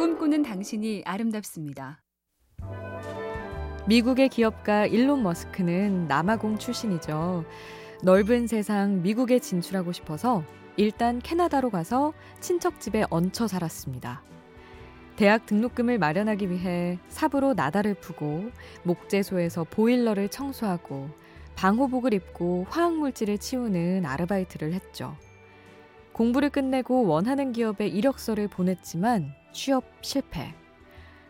꿈꾸는 당신이 아름답습니다. 미국의 기업가 일론 머스크는 남아공 출신이죠. 넓은 세상 미국에 진출하고 싶어서 일단 캐나다로 가서 친척 집에 얹혀 살았습니다. 대학 등록금을 마련하기 위해 삽으로 나다를 푸고 목재소에서 보일러를 청소하고 방호복을 입고 화학물질을 치우는 아르바이트를 했죠. 공부를 끝내고 원하는 기업에 이력서를 보냈지만 취업 실패.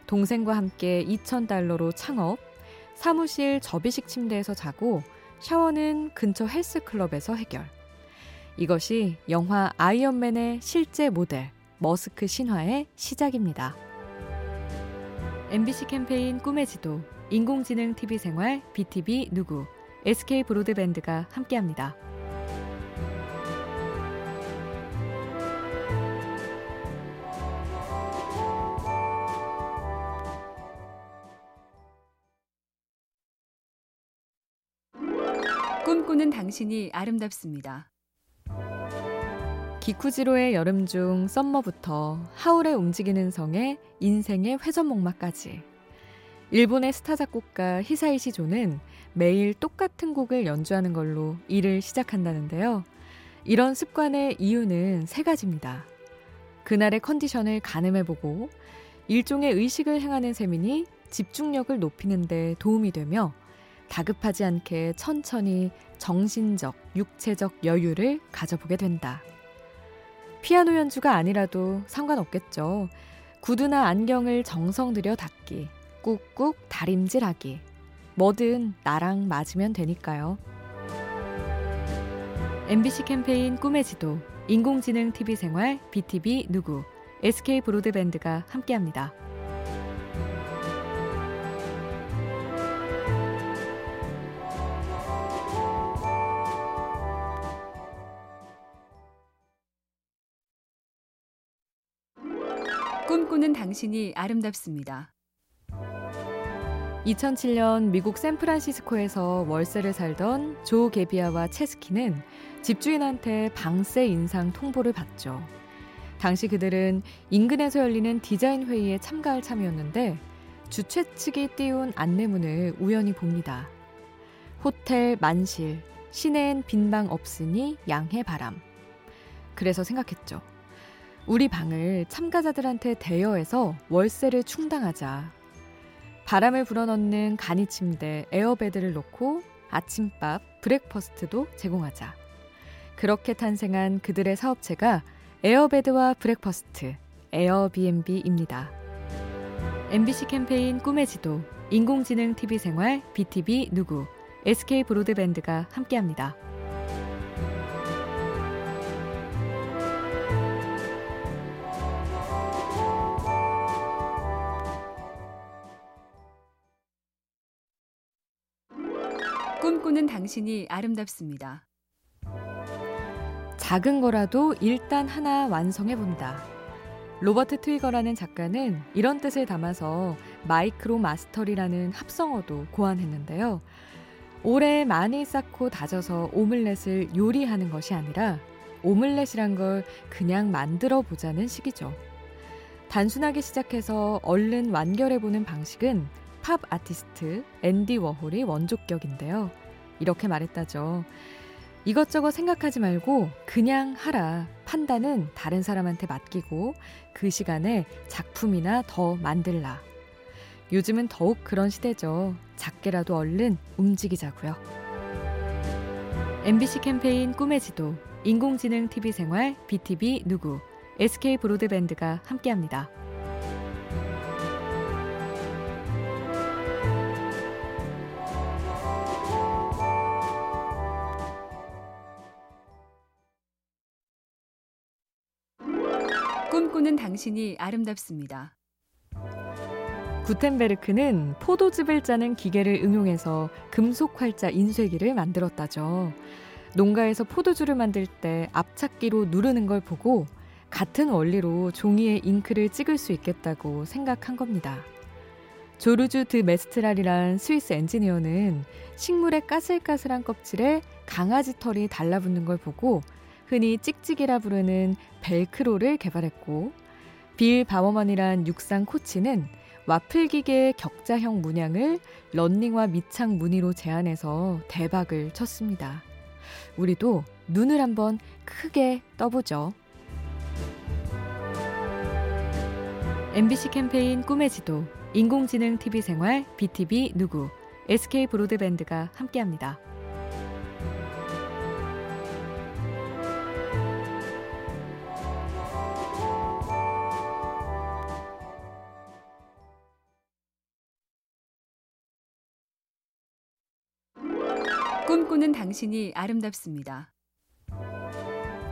동생과 함께 2,000달러로 창업, 사무실 접이식 침대에서 자고 샤워는 근처 헬스클럽에서 해결. 이것이 영화 아이언맨의 실제 모델, 머스크 신화의 시작입니다. MBC 캠페인 꿈의 지도, 인공지능 TV 생활, BTV 누구, SK 브로드밴드가 함께합니다. 꿈꾸는 당신이 아름답습니다. 기쿠지로의 여름 중 썸머부터 하울의 움직이는 성의 인생의 회전목마까지 일본의 스타 작곡가 히사이시 조는 매일 똑같은 곡을 연주하는 걸로 일을 시작한다는데요. 이런 습관의 이유는 세 가지입니다. 그날의 컨디션을 가늠해보고 일종의 의식을 행하는 셈이니 집중력을 높이는 데 도움이 되며 다급하지 않게 천천히 정신적, 육체적 여유를 가져보게 된다. 피아노 연주가 아니라도 상관없겠죠. 구두나 안경을 정성 들여 닦기, 꾹꾹 다림질하기. 뭐든 나랑 맞으면 되니까요. MBC 캠페인 꿈의 지도, 인공지능 TV 생활, BTV 누구, SK 브로드밴드가 함께합니다. 꿈꾸는 당신이 아름답습니다. 2007년 미국 샌프란시스코에서 월세를 살던 조 게비아와 체스키는 집주인한테 방세 인상 통보를 받죠. 당시 그들은 인근에서 열리는 디자인 회의에 참가할 참이었는데 주최 측이 띄운 안내문을 우연히 봅니다. 호텔 만실, 시내엔 빈방 없으니 양해 바람. 그래서 생각했죠. 우리 방을 참가자들한테 대여해서 월세를 충당하자. 바람을 불어넣는 간이 침대, airbed를 놓고 아침밥, breakfast도 제공하자. 그렇게 탄생한 그들의 사업체가 airbed와 breakfast, 에어비앤비입니다. MBC 캠페인 꿈의 지도, 인공지능 TV 생활, BTV 누구, SK 브로드밴드가 함께합니다. 꿈꾸는 당신이 아름답습니다. 작은 거라도 일단 하나 완성해 본다. 로버트 트위거라는 작가는 이런 뜻을 담아서 마이크로 마스터리라는 합성어도 고안했는데요. 오래 많이 쌓고 다져서 오믈렛을 요리하는 것이 아니라 오믈렛이란 걸 그냥 만들어 보자는 식이죠. 단순하게 시작해서 얼른 완결해 보는 방식은 팝 아티스트 앤디 워홀이 원조격인데요. 이렇게 말했다죠. 이것저것 생각하지 말고 그냥 하라. 판단은 다른 사람한테 맡기고 그 시간에 작품이나 더 만들라. 요즘은 더욱 그런 시대죠. 작게라도 얼른 움직이자고요. MBC 캠페인 꿈의 지도, 인공지능 TV 생활, BTV 누구, SK 브로드밴드가 함께합니다. 꿈꾸는 당신이 아름답습니다. 구텐베르크는 포도즙을 짜는 기계를 응용해서 금속 활자 인쇄기를 만들었다죠. 농가에서 포도주를 만들 때 압착기로 누르는 걸 보고 같은 원리로 종이에 잉크를 찍을 수 있겠다고 생각한 겁니다. 조르주 드 메스트랄이란 스위스 엔지니어는 식물의 까슬까슬한 껍질에 강아지 털이 달라붙는 걸 보고 흔히 찍찍이라 부르는 벨크로를 개발했고 빌 바워먼이란 육상 코치는 와플 기계의 격자형 문양을 런닝화 밑창 무늬로 제안해서 대박을 쳤습니다. 우리도 눈을 한번 크게 떠보죠. MBC 캠페인 꿈의 지도, 인공지능 TV 생활, BTV 누구, SK 브로드밴드가 함께합니다. 꿈꾸는 당신이 아름답습니다.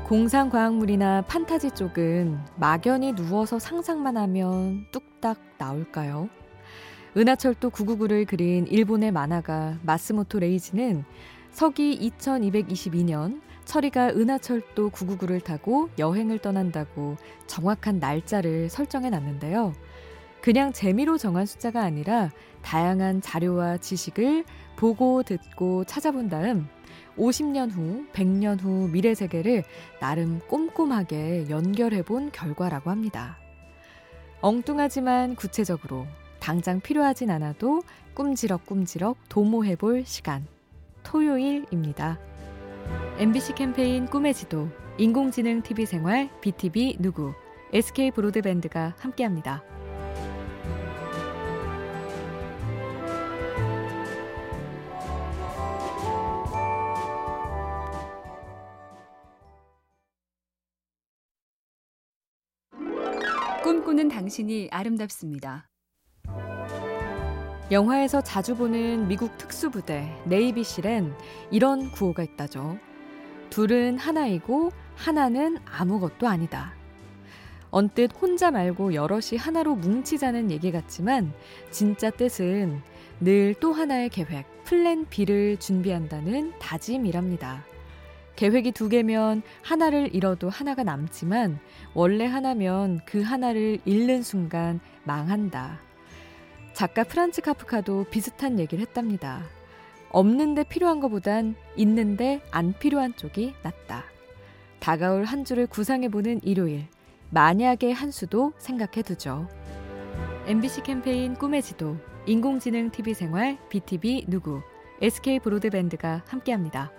공상과학물이나 판타지 쪽은 막연히 누워서 상상만 하면 뚝딱 나올까요? 은하철도 999를 그린 일본의 만화가 마스모토 레이지는 서기 2222년 철이가 은하철도 999를 타고 여행을 떠난다고 정확한 날짜를 설정해 놨는데요. 그냥 재미로 정한 숫자가 아니라 다양한 자료와 지식을 보고 듣고 찾아본 다음 50년 후, 100년 후 미래 세계를 나름 꼼꼼하게 연결해 본 결과라고 합니다. 엉뚱하지만 구체적으로 당장 필요하진 않아도 꿈지럭 꿈지럭 도모해 볼 시간. 토요일입니다. MBC 캠페인 꿈의 지도, 인공지능 TV 생활, BTV 누구, SK 브로드밴드가 함께합니다. 꿈꾸는 당신이 아름답습니다. 영화에서 자주 보는 미국 특수부대 네이비실엔 이런 구호가 있다죠. 둘은 하나이고 하나는 아무것도 아니다. 언뜻 혼자 말고 여럿이 하나로 뭉치자는 얘기 같지만 진짜 뜻은 늘 또 하나의 계획, 플랜 B를 준비한다는 다짐이랍니다. 계획이 두 개면 하나를 잃어도 하나가 남지만 원래 하나면 그 하나를 잃는 순간 망한다. 작가 프란츠 카프카도 비슷한 얘기를 했답니다. 없는데 필요한 것보단 있는데 안 필요한 쪽이 낫다. 다가올 한 주를 구상해보는 일요일. 만약의 한 수도 생각해 두죠. MBC 캠페인 꿈의 지도, 인공지능 TV 생활, BTV 누구, SK 브로드밴드가 함께합니다.